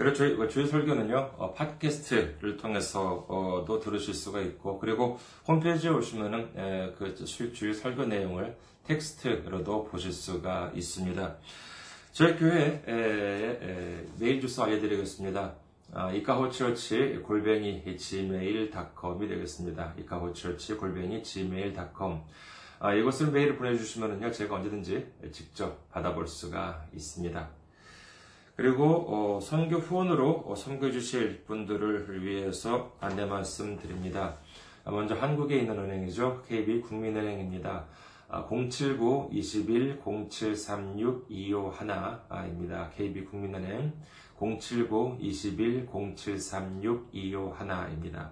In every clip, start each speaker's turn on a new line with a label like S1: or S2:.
S1: 그리고 저희 뭐 주일 설교는요 어, 팟캐스트를 통해서도 들으실 수가 있고 그리고 홈페이지에 오시면은 그 주일 설교 내용을 텍스트로도 보실 수가 있습니다. 저희 교회 메일 주소 알려드리겠습니다. 아, 이카호처치 골뱅이 gmail.com이 되겠습니다. 이카호처치 골뱅이 gmail.com 아, 이곳으로 메일을 보내주시면요 제가 언제든지 직접 받아볼 수가 있습니다. 그리고 어, 선교 후원으로 어, 섬겨 주실 분들을 위해서 안내 말씀드립니다. 아, 먼저 한국에 있는 은행이죠. KB 국민은행입니다. 079-21-0736-251입니다. KB 국민은행 079-21-0736-251입니다.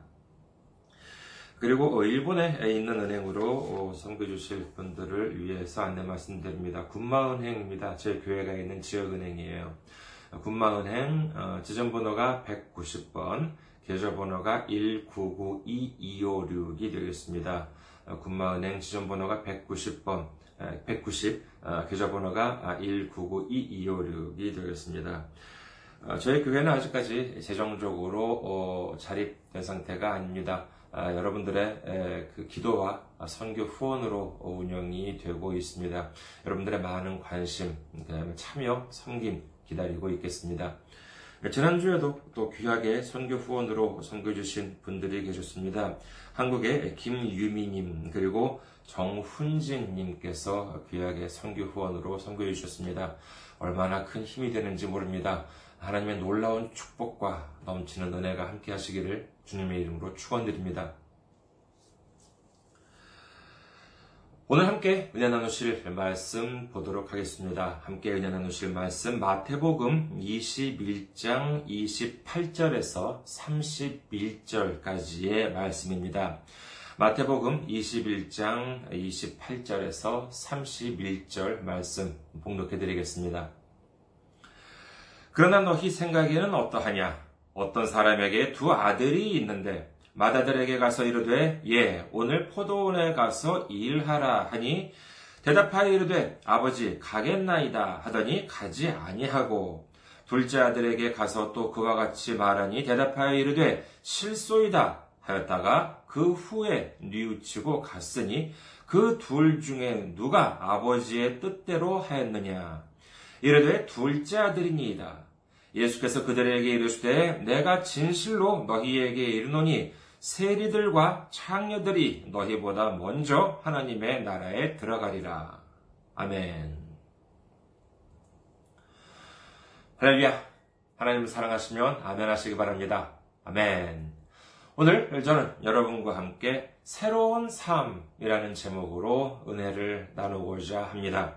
S1: 그리고 어, 일본에 있는 은행으로 어, 분들을 위해서 안내 말씀드립니다. 군마은행입니다. 제 교회가 있는 지역은행이에요. 군마은행 어, 지점번호가 190번, 계좌번호가 1992256이 되겠습니다. 군마은행 지점번호가 190번, 190, 계좌번호가 1992256이 되겠습니다. 저희 교회는 아직까지 재정적으로 자립된 상태가 아닙니다. 아, 여러분들의 그 기도와 선교 후원으로 운영이 되고 있습니다. 여러분들의 많은 관심, 그다음에 참여, 섬김 기다리고 있겠습니다. 지난주에도 또 귀하게 선교 후원으로 섬겨주신 분들이 계셨습니다. 한국의 김유미님, 그리고 정훈진님께서 귀하게 선교 후원으로 섬겨주셨습니다. 얼마나 큰 힘이 되는지 모릅니다. 하나님의 놀라운 축복과 넘치는 은혜가 함께 하시기를 주님의 이름으로 축원드립니다. 오늘 함께 은혜 나누실 말씀 보도록 하겠습니다. 함께 은혜 나누실 말씀 마태복음 21장 28절에서 31절까지의 말씀입니다. 마태복음 21장 28절에서 31절 말씀 봉독해 드리겠습니다. 그러나 너희 생각에는 어떠하냐? 어떤 사람에게 두 아들이 있는데 맏아들에게 가서 이르되 예 오늘 포도원에 가서 일하라. 하니 대답하여 이르되 아버지 가겠나이다. 하더니 가지 아니하고 둘째 아들에게 가서 또 그와 같이 말하니 대답하여 이르되 실소이다. 하였다가 그 후에 뉘우치고 갔으니 그 둘 중에 누가 아버지의 뜻대로 하였느냐? 이르되 둘째 아들이니이다. 예수께서 그들에게 이르시되 내가 진실로 너희에게 이르노니 세리들과 창녀들이 너희보다 먼저 하나님의 나라에 들어가리라. 아멘. 할렐루야. 하나님을 사랑하시면 아멘 하시기 바랍니다. 아멘. 오늘 저는 여러분과 함께 새로운 삶이라는 제목으로 은혜를 나누고자 합니다.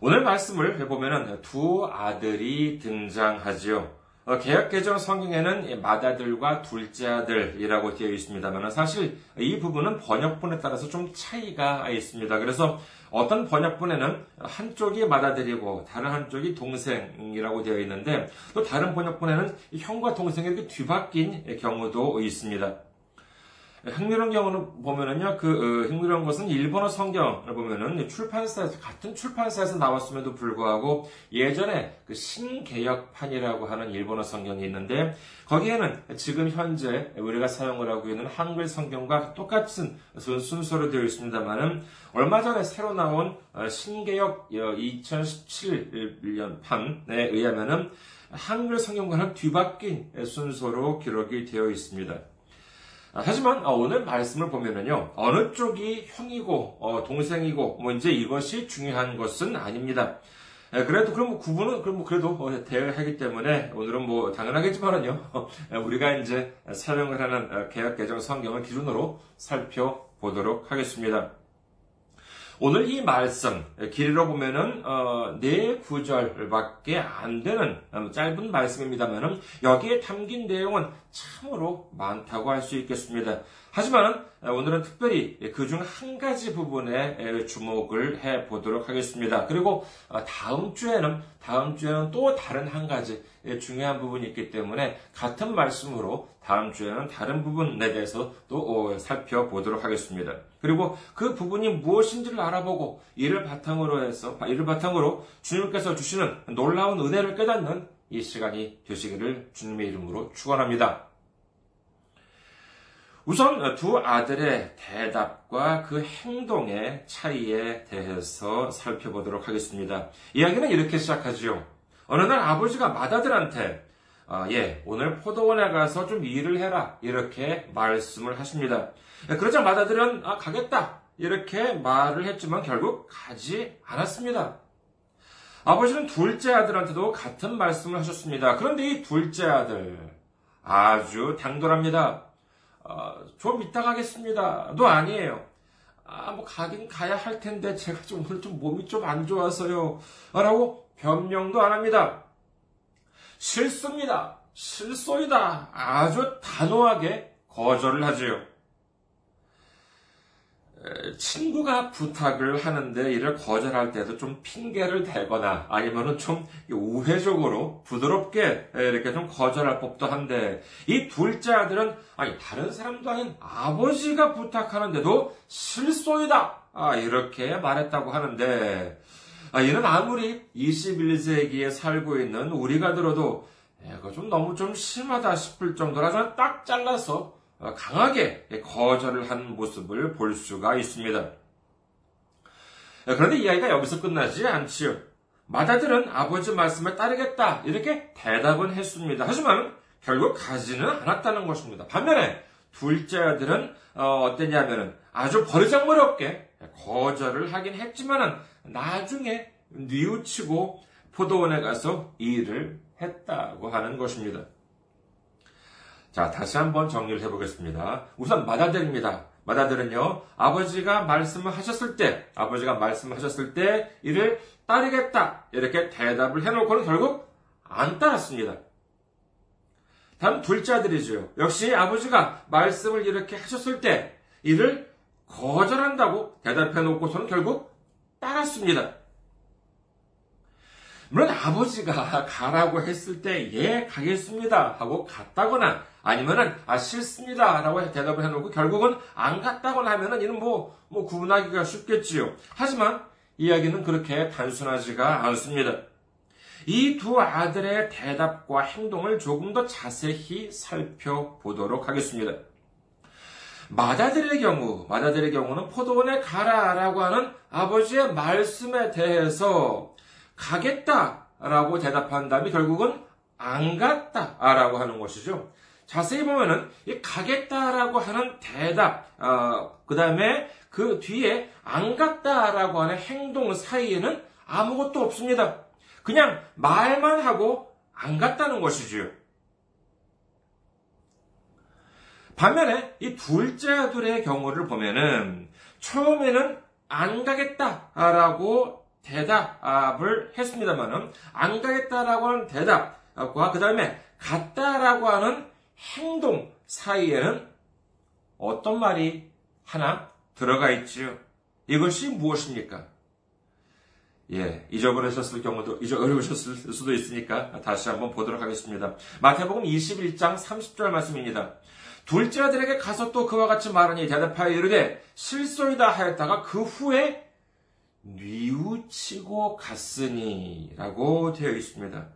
S1: 오늘 말씀을 해보면 두 아들이 등장하지요. 어, 개혁개정 성경에는 맏아들과 둘째 아들이라고 되어 있습니다만 사실 이 부분은 번역본에 따라서 좀 차이가 있습니다. 그래서 어떤 번역본에는 한쪽이 맏아들이고 다른 한쪽이 동생이라고 되어 있는데 또 다른 번역본에는 형과 동생이 이렇게 뒤바뀐 경우도 있습니다. 흥미로운 경우는 보면은요, 그, 어, 흥미로운 것은 일본어 성경을 보면은 출판사에서, 같은 출판사에서 나왔음에도 불구하고 예전에 그 신개혁판이라고 하는 일본어 성경이 있는데 거기에는 지금 현재 우리가 사용을 하고 있는 한글 성경과 똑같은 순서로 되어 있습니다만은 얼마 전에 새로 나온 어, 신개혁 2017년 어, 판에 의하면은 한글 성경과는 뒤바뀐 순서로 기록이 되어 있습니다. 아, 하지만 어, 오늘 말씀을 보면은요 어느 쪽이 형이고 어, 동생이고 뭐 이제 이것이 중요한 것은 아닙니다. 그래도 그럼 뭐 구분은 그럼 뭐 그래도 어, 되어야 하기 때문에 오늘은 뭐 당연하겠지만은요 우리가 이제 사용을 하는 개혁 개정 성경을 기준으로 살펴보도록 하겠습니다. 오늘 이 말씀 길이로 보면은 어, 네 구절밖에 안 되는 음, 짧은 말씀입니다만은 여기에 담긴 내용은 참으로 많다고 할 수 있겠습니다. 하지만 오늘은 특별히 그중 한 가지 부분에 주목을 해 보도록 하겠습니다. 그리고 어, 다음 주에는 다음 주에는 또 다른 한 가지 중요한 부분이 있기 때문에 같은 말씀으로 다음 주에는 다른 부분에 대해서 또 어, 살펴보도록 하겠습니다. 그리고 그 부분이 무엇인지를 알아보고 이를 바탕으로 해서 이를 바탕으로 주님께서 주시는 놀라운 은혜를 깨닫는 이 시간이 되시기를 주님의 이름으로 축원합니다. 우선 두 아들의 대답과 그 행동의 차이에 대해서 살펴보도록 하겠습니다. 이야기는 이렇게 시작하지요. 어느 날 아버지가 맏아들한테 아, 예, 오늘 포도원에 가서 좀 일을 해라. 이렇게 말씀을 하십니다. 예, 그러자 맏아들은 아, 가겠다. 이렇게 말을 했지만 결국 가지 않았습니다. 아버지는 둘째 아들한테도 같은 말씀을 하셨습니다. 그런데 이 둘째 아들 아주 당돌합니다. 어, 좀 이따 가겠습니다. 도 아니에요. 아, 뭐 가긴 가야 할 텐데 제가 좀 오늘 좀 몸이 좀 안 좋아서요. 라고 변명도 안 합니다. 실수입니다. 실소이다. 아주 단호하게 거절을 하지요. 친구가 부탁을 하는데 이를 거절할 때도 좀 핑계를 대거나 아니면은 좀 우회적으로 부드럽게 이렇게 좀 거절할 법도 한데 이 둘째 아들은 아니 다른 사람도 아닌 아버지가 부탁하는데도 실소이다 아, 이렇게 말했다고 하는데 아, 이는 아무리 21세기에 살고 있는 우리가 들어도 이거 좀 너무 좀 심하다 싶을 정도라 딱 잘라서 어, 강하게 거절을 한 모습을 볼 수가 있습니다. 그런데 이야기가 여기서 끝나지 않지요. 마다들은 아버지 말씀을 따르겠다 이렇게 대답은 했습니다. 하지만 결국 가지는 않았다는 것입니다. 반면에 둘째 아들은 어, 땠냐면 아주 버르장머리 없게 거절을 하긴 했지만은 나중에 뉘우치고 포도원에 가서 일을 했다고 하는 것입니다. 자, 다시 한번 정리를 해보겠습니다. 우선 마다들입니다. 마다들은요, 아버지가 말씀을 하셨을 때, 아버지가 말씀하셨을 때 이를 따르겠다. 이렇게 대답을 해놓고는 결국 안 따랐습니다. 다음 둘째 아들이죠. 역시 아버지가 말씀을 이렇게 하셨을 때 이를 거절한다고 대답해놓고서는 결국 따랐습니다. 물론 아버지가 가라고 했을 때, 예, 가겠습니다. 하고 갔다거나, 아니면은, 아, 싫습니다. 라고 대답을 해놓고, 결국은 안 갔다거나 하면은, 이는 뭐, 뭐, 구분하기가 쉽겠지요. 하지만, 이야기는 그렇게 단순하지가 않습니다. 이 두 아들의 대답과 행동을 조금 더 자세히 살펴보도록 하겠습니다. 마다들의 경우, 마다들의 경우는 포도원에 가라라고 하는 아버지의 말씀에 대해서 가겠다라고 대답한 다음에 결국은 안 갔다라고 하는 것이죠. 자세히 보면은 이 가겠다라고 하는 대답, 어, 그 다음에 그 뒤에 안 갔다라고 하는 행동 사이에는 아무것도 없습니다. 그냥 말만 하고 안 갔다는 것이지요. 반면에 이 둘째 아들의 경우를 보면은 처음에는 안 가겠다라고 대답을 했습니다만은 안 가겠다라고 하는 대답과 그 다음에 갔다라고 하는 행동 사이에는 어떤 말이 하나 들어가 있지요. 이것이 무엇입니까? 예, 잊어버리셨을 경우도, 잊어버리셨을 수도 있으니까 다시 한번 보도록 하겠습니다. 마태복음 21장 30절 말씀입니다. 둘째 아들에게 가서 또 그와 같이 말하니 대답하여 이르되 실소이다 하였다가 그 후에 뉘우치고 갔으니라고 되어 있습니다.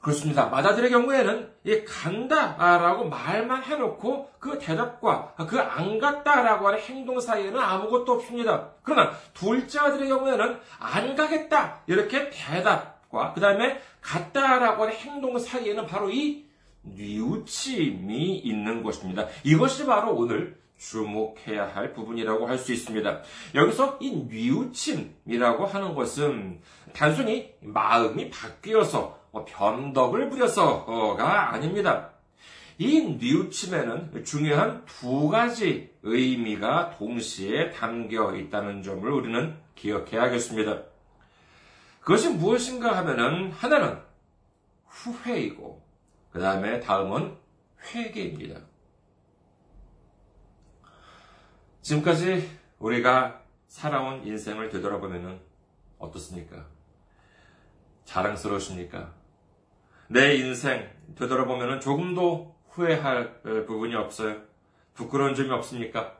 S1: 그렇습니다. 마다들의 경우에는 이 간다라고 말만 해놓고 그 대답과 그 안 갔다라고 하는 행동 사이에는 아무것도 없습니다. 그러나 둘째 아들의 경우에는 안 가겠다 이렇게 대답과 그 다음에 갔다라고 하는 행동 사이에는 바로 이 뉘우침이 있는 것입니다. 이것이 바로 오늘 주목해야 할 부분이라고 할 수 있습니다. 여기서 이 뉘우침이라고 하는 것은 단순히 마음이 바뀌어서 뭐 변덕을 부려서가 아닙니다. 이 뉘우침에는 중요한 두 가지 의미가 동시에 담겨 있다는 점을 우리는 기억해야겠습니다. 그것이 무엇인가 하면은 하나는 후회이고 그 다음에 다음은 회개입니다. 지금까지 우리가 살아온 인생을 되돌아보면 어떻습니까? 자랑스러우십니까? 내 인생 되돌아보면 조금도 후회할 부분이 없어요. 부끄러운 점이 없습니까?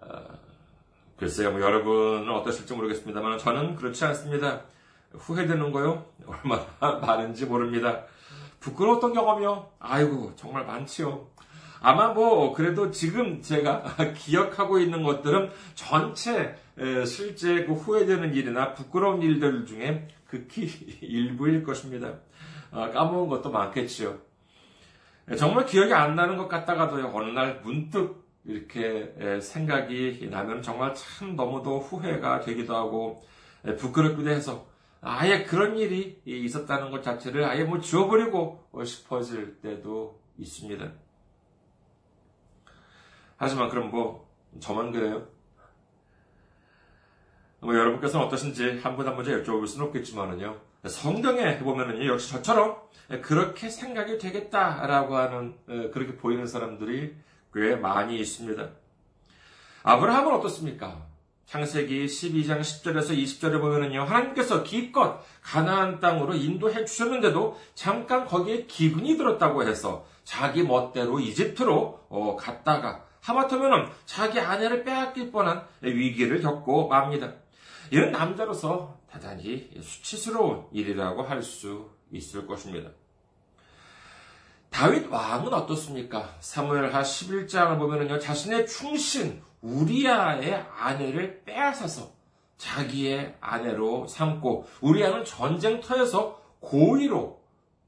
S1: 어, 글쎄요, 뭐 여러분은 어떠실지 모르겠습니다만 저는 그렇지 않습니다. 후회되는 거요? 얼마나 많은지 모릅니다. 부끄러웠던 경험이요? 아이고, 정말 많지요. 아마 뭐, 그래도 지금 제가 기억하고 있는 것들은 전체 실제 그 후회되는 일이나 부끄러운 일들 중에 극히 일부일 것입니다. 어, 까먹은 것도 많겠지요. 정말 기억이 안 나는 것 같다가도요, 어느 날 문득 이렇게 생각이 나면 정말 참 너무도 후회가 되기도 하고, 부끄럽기도 해서, 아예 그런 일이 있었다는 것 자체를 아예 뭐 지워버리고 싶어질 때도 있습니다. 하지만 그럼 뭐, 저만 그래요? 뭐 여러분께서는 어떠신지 한 분 한 분 여쭤볼 수는 없겠지만은요. 성경에 보면은요, 역시 저처럼 그렇게 생각이 되겠다라고 하는, 어, 그렇게 보이는 사람들이 꽤 많이 있습니다. 아브라함은 어떻습니까? 창세기 12장 10절에서 20절에 보면은요, 하나님께서 기껏 가나안 땅으로 인도해 주셨는데도 잠깐 거기에 기근이 들었다고 해서 자기 멋대로 이집트로 어, 갔다가 하마터면은 자기 아내를 빼앗길 뻔한 위기를 겪고 맙니다. 이런 남자로서 대단히 수치스러운 일이라고 할 수 있을 것입니다. 다윗 왕은 어떻습니까? 사무엘하 11장을 보면은요, 자신의 충신 우리아의 아내를 빼앗아서 자기의 아내로 삼고 우리아는 전쟁터에서 고의로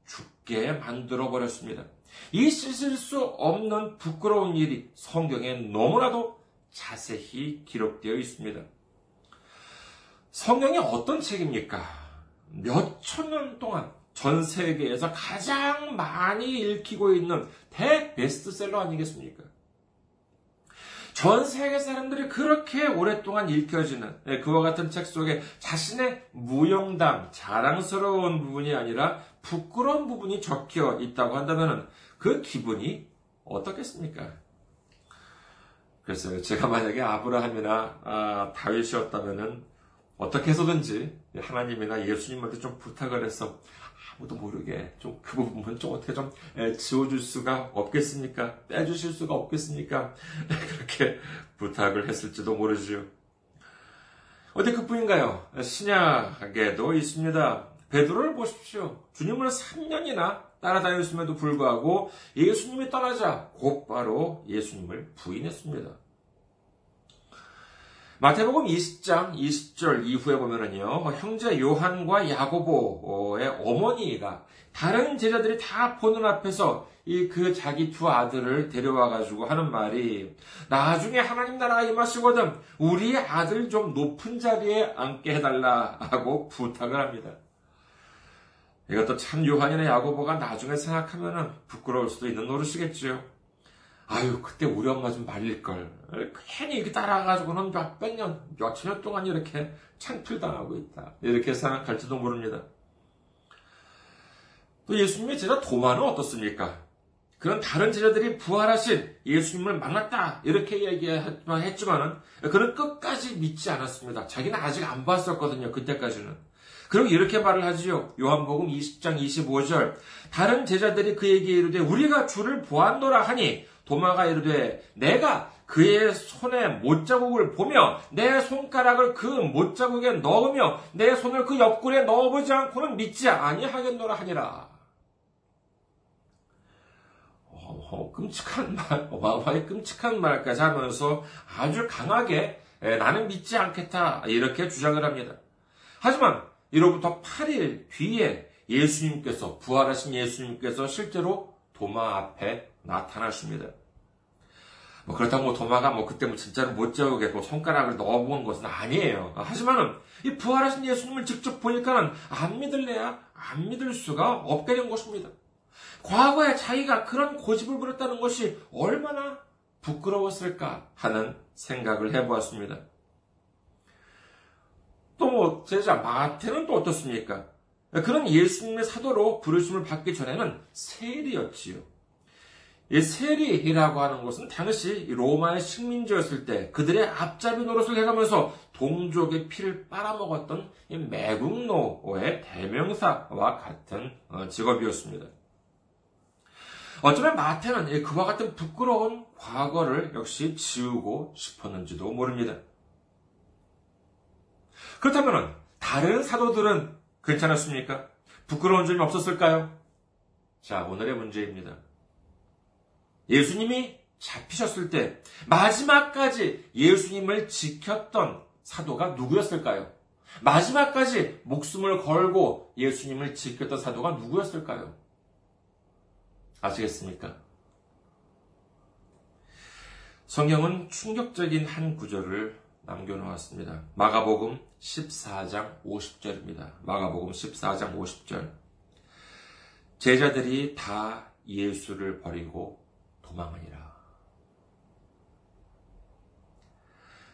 S1: 죽게 만들어 버렸습니다. 있을 수 없는 부끄러운 일이 성경에 너무나도 자세히 기록되어 있습니다. 성경이 어떤 책입니까? 몇 천 년 동안 전 세계에서 가장 많이 읽히고 있는 대베스트셀러 아니겠습니까? 전 세계 사람들이 그렇게 오랫동안 읽혀지는 네, 그와 같은 책 속에 자신의 무용담, 자랑스러운 부분이 아니라 부끄러운 부분이 적혀 있다고 한다면 그 기분이 어떻겠습니까? 그래서 제가 만약에 아브라함이나 아, 다윗이었다면 어떻게 해서든지 하나님이나 예수님한테 좀 부탁을 해서 아무도 모르게 좀 그 부분은 좀 어떻게 좀 지워줄 수가 없겠습니까? 빼주실 수가 없겠습니까? 그렇게 부탁을 했을지도 모르지요. 어디 그뿐인가요? 신약에도 있습니다. 베드로를 보십시오. 주님을 3년이나 따라다녔음에도 불구하고 예수님이 떠나자 곧바로 예수님을 부인했습니다. 마태복음 20장 20절 이후에 보면은요, 형제 요한과 야고보의 어머니가 다른 제자들이 다 보는 앞에서 이 그 자기 두 아들을 데려와 가지고 하는 말이 나중에 하나님 나라가 임하시거든 우리 아들 좀 높은 자리에 앉게 해달라 하고 부탁을 합니다. 이것도 참 요한이나 야고보가 나중에 생각하면은 부끄러울 수도 있는 노릇이겠지요. 아유, 그때 우리 엄마 좀 말릴걸. 괜히 이렇게 따라가가지고는 몇 백 년, 몇천 년 동안 이렇게 창필당하고 있다. 이렇게 생각할지도 모릅니다. 또 예수님의 제자 도마는 어떻습니까? 그런 다른 제자들이 부활하신 예수님을 만났다. 이렇게 얘기했지만은, 그는 끝까지 믿지 않았습니다. 자기는 아직 안 봤었거든요. 그때까지는. 그리고 이렇게 말을 하지요. 요한복음 20장 25절. 다른 제자들이 그에게 이르되 우리가 주를 보았노라 하니 도마가 이르되 내가 그의 손에 못자국을 보며 내 손가락을 그 못자국에 넣으며 내 손을 그 옆구리에 넣어보지 않고는 믿지 아니하겠노라 하니라. 어, 끔찍한 말, 어마어마하게 끔찍한 말까지 하면서 아주 강하게 나는 믿지 않겠다 이렇게 주장을 합니다. 하지만 이로부터 8일 뒤에 예수님께서 부활하신 예수님께서 실제로 도마 앞에 나타났습니다. 뭐 그렇다고 뭐 도마가 뭐 그때 뭐 진짜로 못 재우겠고 손가락을 넣어본 것은 아니에요. 하지만은 이 부활하신 예수님을 직접 보니까는 안 믿을래야 안 믿을 수가 없게 된 것입니다. 과거에 자기가 그런 고집을 부렸다는 것이 얼마나 부끄러웠을까 하는 생각을 해보았습니다. 또 뭐, 제자 마태는 또 어떻습니까? 그런 예수님의 사도로 부르심을 받기 전에는 세리였지요. 이 세리라고 하는 것은 당시 로마의 식민지였을 때 그들의 앞잡이 노릇을 해가면서 동족의 피를 빨아먹었던 매국노의 대명사와 같은 어, 직업이었습니다. 어쩌면 마태는 그와 같은 부끄러운 과거를 역시 지우고 싶었는지도 모릅니다. 그렇다면 다른 사도들은 괜찮았습니까? 부끄러운 점이 없었을까요? 자, 오늘의 문제입니다. 예수님이 잡히셨을 때 마지막까지 예수님을 지켰던 사도가 누구였을까요? 마지막까지 목숨을 걸고 예수님을 지켰던 사도가 누구였을까요? 아시겠습니까? 성경은 충격적인 한 구절을 남겨놓았습니다. 마가복음 14장 50절입니다. 마가복음 14장 50절. 제자들이 다 예수를 버리고 도망하니라.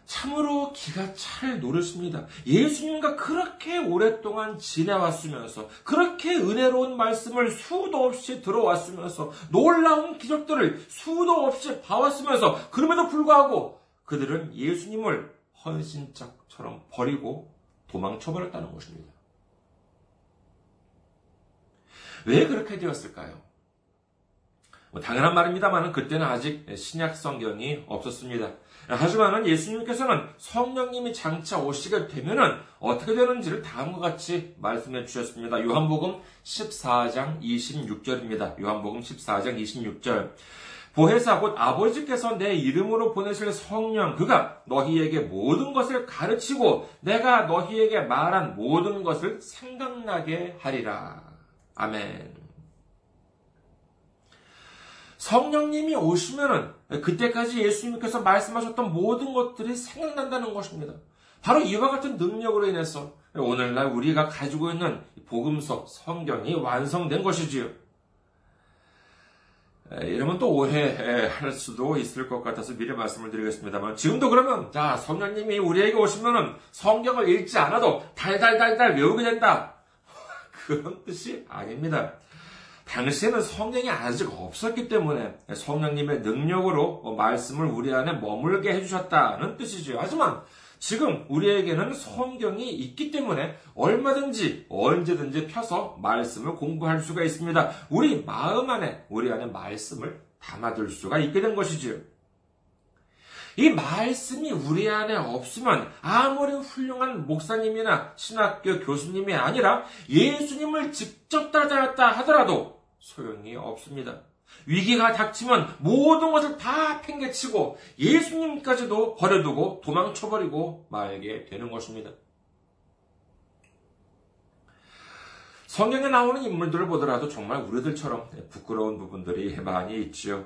S1: 참으로 기가 찰 노릇입니다. 예수님과 그렇게 오랫동안 지내왔으면서, 그렇게 은혜로운 말씀을 수도 없이 들어왔으면서, 놀라운 기적들을 수도 없이 봐왔으면서, 그럼에도 불구하고 그들은 예수님을 헌신짝처럼 버리고 도망쳐버렸다는 것입니다. 왜 그렇게 되었을까요? 뭐 당연한 말입니다만 그때는 아직 신약 성경이 없었습니다. 하지만 예수님께서는 성령님이 장차 오시게 되면은 어떻게 되는지를 다음과 같이 말씀해 주셨습니다. 요한복음 14장 26절입니다. 요한복음 14장 26절. 보혜사 곧 아버지께서 내 이름으로 보내실 성령 그가 너희에게 모든 것을 가르치고 내가 너희에게 말한 모든 것을 생각나게 하리라. 아멘. 성령님이 오시면은 그때까지 예수님께서 말씀하셨던 모든 것들이 생각난다는 것입니다. 바로 이와 같은 능력으로 인해서 오늘날 우리가 가지고 있는 복음서 성경이 완성된 것이지요. 이러면 또 오해할 수도 있을 것 같아서 미리 말씀을 드리겠습니다만 지금도 그러면 자 성령님이 우리에게 오시면은 성경을 읽지 않아도 달달달달 외우게 된다 그런 뜻이 아닙니다. 당시에는 성령이 아직 없었기 때문에 성령님의 능력으로 말씀을 우리 안에 머물게 해주셨다는 뜻이죠. 하지만 지금 우리에게는 성경이 있기 때문에 얼마든지 언제든지 펴서 말씀을 공부할 수가 있습니다. 우리 마음 안에 우리 안에 말씀을 담아둘 수가 있게 된 것이지요. 이 말씀이 우리 안에 없으면 아무리 훌륭한 목사님이나 신학교 교수님이 아니라 예수님을 직접 따라다녔다 하더라도 소용이 없습니다. 위기가 닥치면 모든 것을 다 팽개치고 예수님까지도 버려두고 도망쳐버리고 말게 되는 것입니다. 성경에 나오는 인물들을 보더라도 정말 우리들처럼 부끄러운 부분들이 많이 있지요.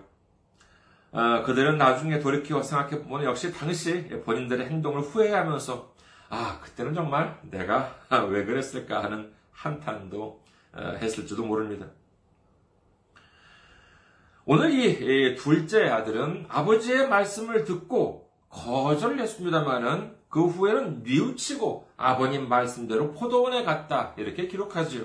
S1: 아, 그들은 나중에 돌이켜 생각해 보면 역시 당시 본인들의 행동을 후회하면서 아, 그때는 정말 내가 왜 그랬을까 하는 한탄도 어, 했을지도 모릅니다. 오늘 이 둘째 아들은 아버지의 말씀을 듣고 거절을 했습니다만은 그 후에는 뉘우치고 아버님 말씀대로 포도원에 갔다 이렇게 기록하지요.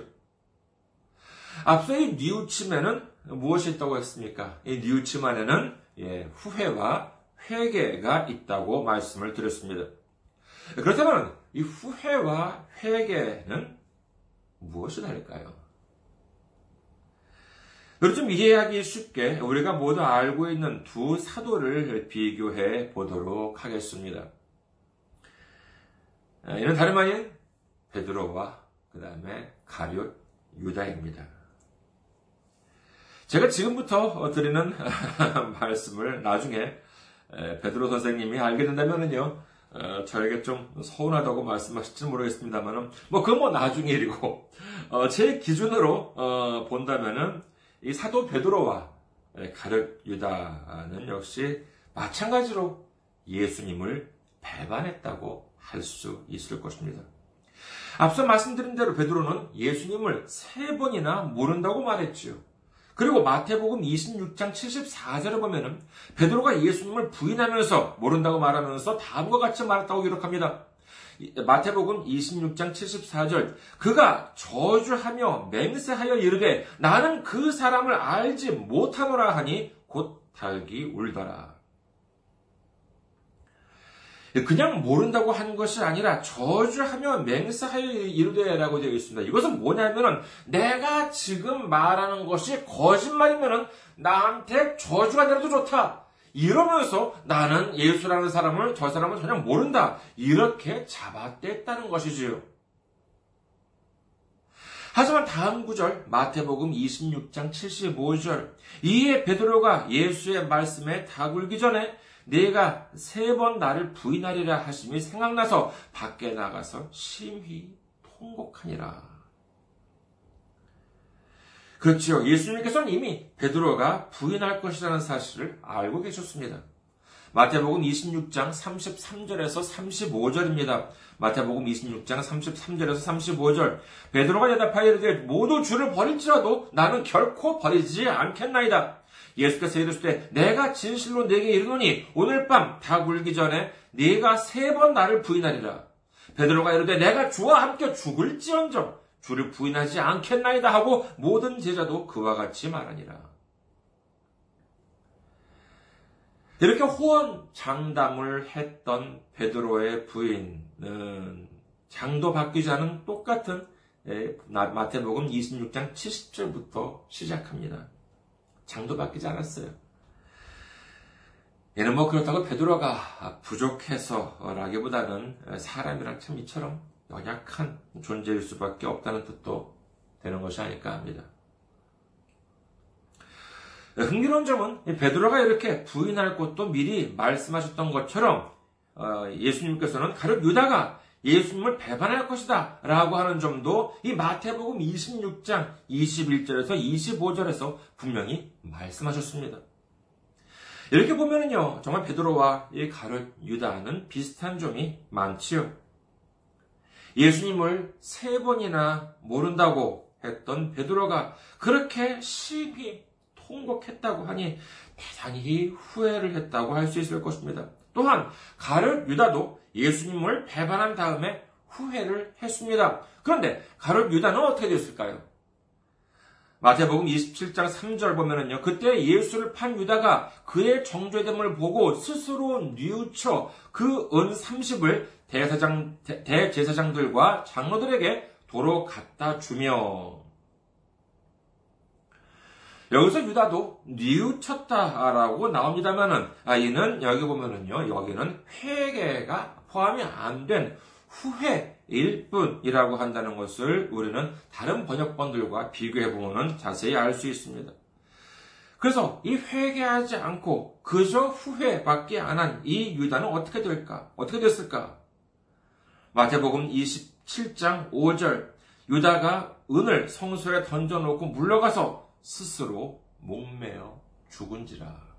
S1: 앞서 이 뉘우침에는 무엇이 있다고 했습니까? 이 뉘우침 안에는 예, 후회와 회개가 있다고 말씀을 드렸습니다. 그렇다면 이 후회와 회개는 무엇이 다를까요? 좀 이해하기 쉽게 우리가 모두 알고 있는 두 사도를 비교해 보도록 하겠습니다. 아, 이는 다름 아닌 베드로와 그 다음에 가룟 유다입니다. 제가 지금부터 드리는 말씀을 나중에 베드로 선생님이 알게 된다면요, 어, 저에게 좀 서운하다고 말씀하실지 모르겠습니다만은, 뭐, 그건 뭐 나중에 일이고, 어, 제 기준으로, 어, 본다면은, 이 사도 베드로와 가륵 유다는 역시 마찬가지로 예수님을 배반했다고 할 수 있을 것입니다. 앞서 말씀드린 대로 베드로는 예수님을 세 번이나 모른다고 말했지요. 그리고 마태복음 26장 74절에 보면은 베드로가 예수님을 부인하면서 모른다고 말하면서 다음과 같이 말했다고 기록합니다. 마태복음 26장 74절 그가 저주하며 맹세하여 이르되 나는 그 사람을 알지 못하노라 하니 곧 달기 울더라. 그냥 모른다고 하는 것이 아니라 저주하며 맹세하여 이르되라고 되어 있습니다. 이것은 뭐냐면은 내가 지금 말하는 것이 거짓말이면은 나한테 저주가 내려도 좋다. 이러면서 나는 예수라는 사람을 저 사람을 전혀 모른다. 이렇게 잡아댔다는 것이지요. 하지만 다음 구절 마태복음 26장 75절 이에 베드로가 예수의 말씀에 다굴기 전에 내가 세 번 나를 부인하리라 하심이 생각나서 밖에 나가서 심히 통곡하니라. 그렇지요. 예수님께서는 이미 베드로가 부인할 것이라는 사실을 알고 계셨습니다. 마태복음 26장 33절에서 35절입니다. 마태복음 26장 33절에서 35절. 베드로가 대답하여 이르되 모두 주를 버릴지라도 나는 결코 버리지 않겠나이다. 예수께서 이르시되 내가 진실로 내게 이르노니 오늘 밤 다 굴기 전에 네가 세 번 나를 부인하리라. 베드로가 이르되 내가 주와 함께 죽을지언정 주를 부인하지 않겠나이다 하고 모든 제자도 그와 같이 말하니라. 이렇게 호언 장담을 했던 베드로의 부인은 장도 바뀌지 않은 똑같은 예, 마태복음 26장 70절부터 시작합니다. 장도 바뀌지 않았어요. 얘는 뭐 그렇다고 베드로가 부족해서라기보다는 사람이란 참 이처럼 연약한 존재일 수밖에 없다는 뜻도 되는 것이 아닐까 합니다. 흥미로운 점은 베드로가 이렇게 부인할 것도 미리 말씀하셨던 것처럼 어, 예수님께서는 가룟 유다가 예수님을 배반할 것이다 라고 하는 점도 이 마태복음 26장 21절에서 25절에서 분명히 말씀하셨습니다. 이렇게 보면은요, 정말 베드로와 이 가룟 유다는 비슷한 점이 많지요. 예수님을 세 번이나 모른다고 했던 베드로가 그렇게 심히 통곡했다고 하니 대단히 후회를 했다고 할 수 있을 것입니다. 또한 가룟 유다도 예수님을 배반한 다음에 후회를 했습니다. 그런데 가룟 유다는 어떻게 됐을까요? 마태복음 27장 3절 보면은요, 그때 예수를 판 유다가 그의 정죄됨을 보고 스스로 뉘우쳐 그 은 30을 대사장, 대제사장들과 장로들에게 도로 갖다 주며 여기서 유다도 뉘우쳤다라고 나옵니다만은 아, 이는 여기 보면은요 여기는 회개가 포함이 안 된 후회일 뿐이라고 한다는 것을 우리는 다른 번역본들과 비교해 보면 자세히 알 수 있습니다. 그래서 이 회개하지 않고 그저 후회밖에 안 한 이 유다는 어떻게 될까? 어떻게 됐을까? 마태복음 27장 5절 유다가 은을 성소에 던져놓고 물러가서 스스로 목매어 죽은지라.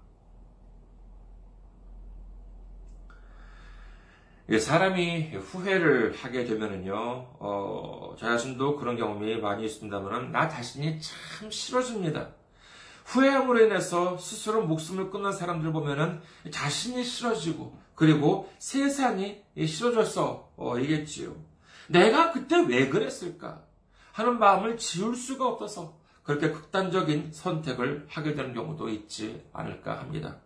S1: 사람이 후회를 하게 되면은요, 어, 저 자신도 그런 경험이 많이 있습니다만, 나 자신이 참 싫어집니다. 후회함으로 인해서 스스로 목숨을 끊는 사람들 보면은 자신이 싫어지고, 그리고 세상이 싫어졌어, 어, 이겠지요. 내가 그때 왜 그랬을까? 하는 마음을 지울 수가 없어서 그렇게 극단적인 선택을 하게 되는 경우도 있지 않을까 합니다.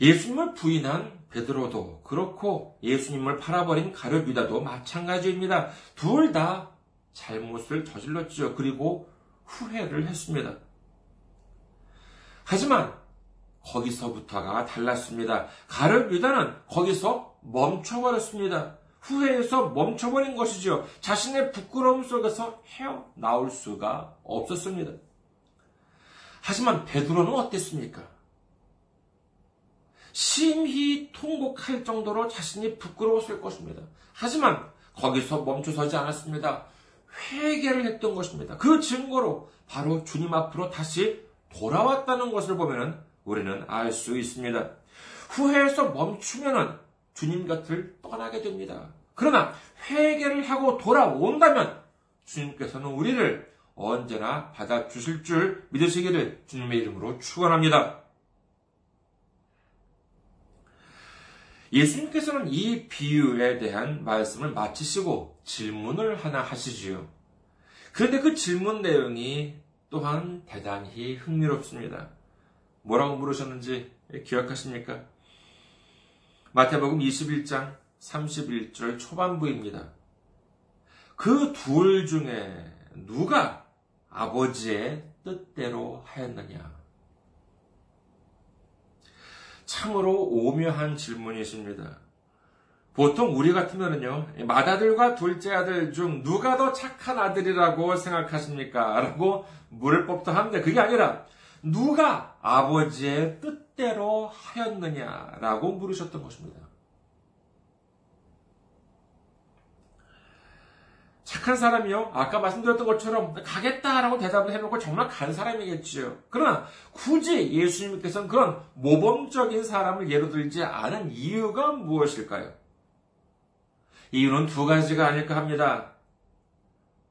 S1: 예수님을 부인한 베드로도 그렇고 예수님을 팔아버린 가룟 유다도 마찬가지입니다. 둘 다 잘못을 저질렀죠. 그리고 후회를 했습니다. 하지만 거기서부터가 달랐습니다. 가룟 유다는 거기서 멈춰버렸습니다. 후회해서 멈춰버린 것이죠. 자신의 부끄러움 속에서 헤어나올 수가 없었습니다. 하지만 베드로는 어땠습니까? 심히 통곡할 정도로 자신이 부끄러웠을 것입니다. 하지만 거기서 멈춰서지 않았습니다. 회개를 했던 것입니다. 그 증거로 바로 주님 앞으로 다시 돌아왔다는 것을 보면 우리는 알 수 있습니다. 후회해서 멈추면 주님 곁을 떠나게 됩니다. 그러나 회개를 하고 돌아온다면 주님께서는 우리를 언제나 받아 주실 줄 믿으시기를 주님의 이름으로 축원합니다. 예수님께서는 이 비유에 대한 말씀을 마치시고 질문을 하나 하시지요. 그런데 그 질문 내용이 또한 대단히 흥미롭습니다. 뭐라고 물으셨는지 기억하십니까? 마태복음 21장 31절 초반부입니다. 그 둘 중에 누가 아버지의 뜻대로 하였느냐? 참으로 오묘한 질문이십니다. 보통 우리 같으면요, 맏아들과 둘째 아들 중 누가 더 착한 아들이라고 생각하십니까? 라고 물을 법도 한데, 그게 아니라, 누가 아버지의 뜻대로 하였느냐라고 물으셨던 것입니다. 착한 사람이요. 아까 말씀드렸던 것처럼 가겠다라고 대답을 해놓고 정말 간 사람이겠지요. 그러나 굳이 예수님께서는 그런 모범적인 사람을 예로 들지 않은 이유가 무엇일까요? 이유는 두 가지가 아닐까 합니다.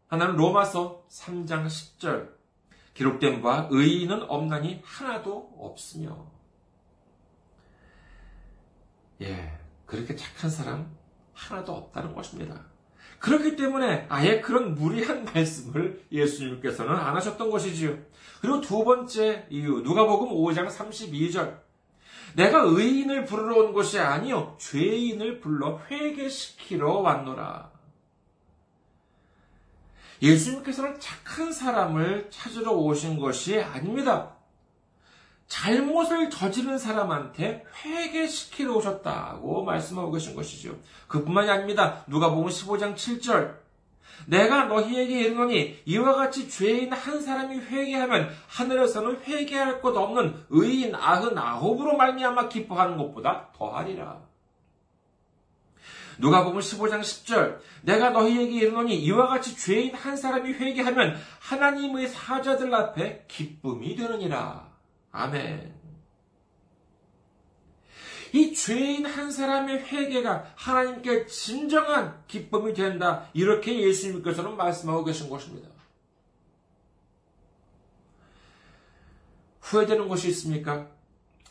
S1: 하나는 로마서 3장 10절. 기록된 바 의인은 없나니 하나도 없으며. 예, 그렇게 착한 사람 하나도 없다는 것입니다. 그렇기 때문에 아예 그런 무리한 말씀을 예수님께서는 안 하셨던 것이지요. 그리고 두 번째 이유, 누가복음 5장 32절. 내가 의인을 부르러 온 것이 아니요 죄인을 불러 회개시키러 왔노라. 예수님께서는 착한 사람을 찾으러 오신 것이 아닙니다. 잘못을 저지른 사람한테 회개시키러 오셨다고 말씀하고 계신 것이죠. 그뿐만이 아닙니다. 누가 보면 15장 7절. 내가 너희에게 이르노니 이와 같이 죄인 한 사람이 회개하면 하늘에서는 회개할 것 없는 의인 아흔 아홉으로 말미암아 기뻐하는 것보다 더하리라. 누가 보면 15장 10절 내가 너희에게 이르노니 이와 같이 죄인 한 사람이 회개하면 하나님의 사자들 앞에 기쁨이 되느니라. 아멘. 이 죄인 한 사람의 회개가 하나님께 진정한 기쁨이 된다. 이렇게 예수님께서는 말씀하고 계신 것입니다. 후회되는 것이 있습니까?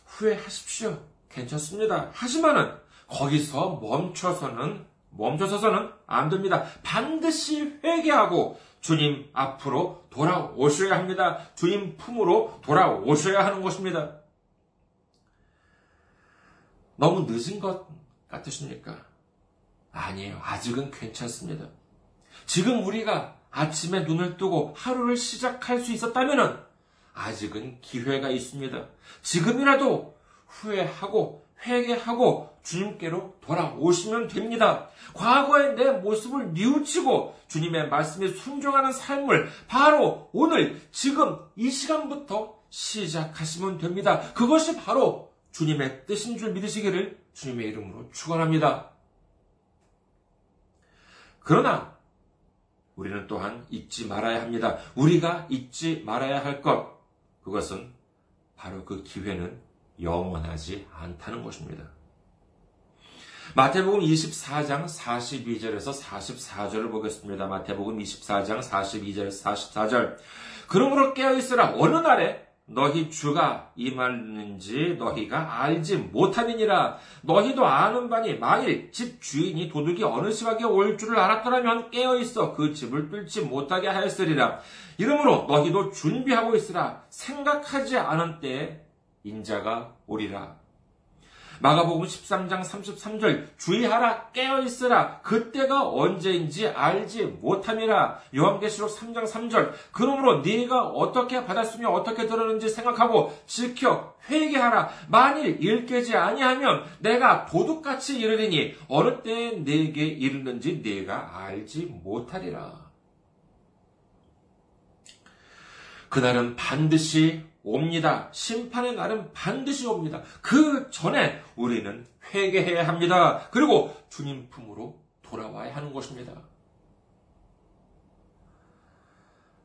S1: 후회하십시오. 괜찮습니다. 하지만은 거기서 멈춰서는 멈춰서서는 안 됩니다. 반드시 회개하고 주님 앞으로 돌아오셔야 합니다. 주님 품으로 돌아오셔야 하는 것입니다. 너무 늦은 것 같으십니까? 아니에요. 아직은 괜찮습니다. 지금 우리가 아침에 눈을 뜨고 하루를 시작할 수 있었다면 아직은 기회가 있습니다. 지금이라도 후회하고 회개하고 주님께로 돌아오시면 됩니다. 과거의 내 모습을 뉘우치고 주님의 말씀에 순종하는 삶을 바로 오늘 지금 이 시간부터 시작하시면 됩니다. 그것이 바로 주님의 뜻인 줄 믿으시기를 주님의 이름으로 축원합니다. 그러나 우리는 또한 잊지 말아야 합니다. 우리가 잊지 말아야 할 것, 그것은 바로 그 기회는 영원하지 않다는 것입니다. 마태복음 24장 42절에서 44절을 보겠습니다. 마태복음 24장 42절에서 44절. 그러므로 깨어있으라 어느 날에 너희 주가 임하는지 너희가 알지 못하느니라. 너희도 아는 바니 만일 집 주인이 도둑이 어느 시각에 올 줄을 알았더라면 깨어있어 그 집을 뚫지 못하게 하였으리라. 이러므로 너희도 준비하고 있으라. 생각하지 않은 때에 인자가 오리라. 마가복음 13장 33절 주의하라 깨어 있으라. 그때가 언제인지 알지 못함이라. 요한계시록 3장 3절 그러므로 네가 어떻게 받았으며 어떻게 들었는지 생각하고 지켜 회개하라. 만일 일깨지 아니하면 내가 도둑같이 이르리니 어느 때에 네게 이르는지 네가 알지 못하리라. 그날은 반드시 옵니다. 심판의 날은 반드시 옵니다. 그 전에 우리는 회개해야 합니다. 그리고 주님 품으로 돌아와야 하는 것입니다.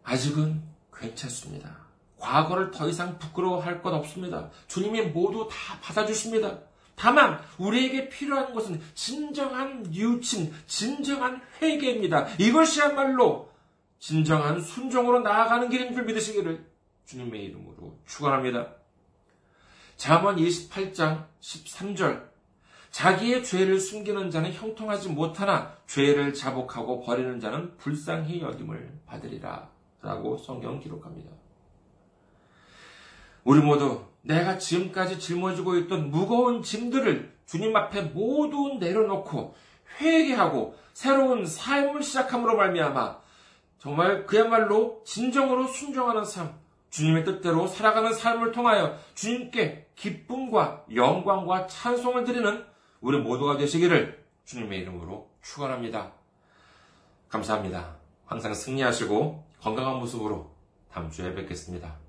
S1: 아직은 괜찮습니다. 과거를 더 이상 부끄러워할 것 없습니다. 주님이 모두 다 받아주십니다. 다만 우리에게 필요한 것은 진정한 유친, 진정한 회개입니다. 이것이야말로 진정한 순종으로 나아가는 길인 줄 믿으시기를 주님의 이름으로 축원합니다. 잠언 28장 13절 자기의 죄를 숨기는 자는 형통하지 못하나 죄를 자복하고 버리는 자는 불쌍히 여김을 받으리라 라고 성경 기록합니다. 우리 모두 내가 지금까지 짊어지고 있던 무거운 짐들을 주님 앞에 모두 내려놓고 회개하고 새로운 삶을 시작함으로 말미암아 정말 그야말로 진정으로 순종하는 삶, 주님의 뜻대로 살아가는 삶을 통하여 주님께 기쁨과 영광과 찬송을 드리는 우리 모두가 되시기를 주님의 이름으로 축원합니다. 감사합니다. 항상 승리하시고 건강한 모습으로 다음 주에 뵙겠습니다.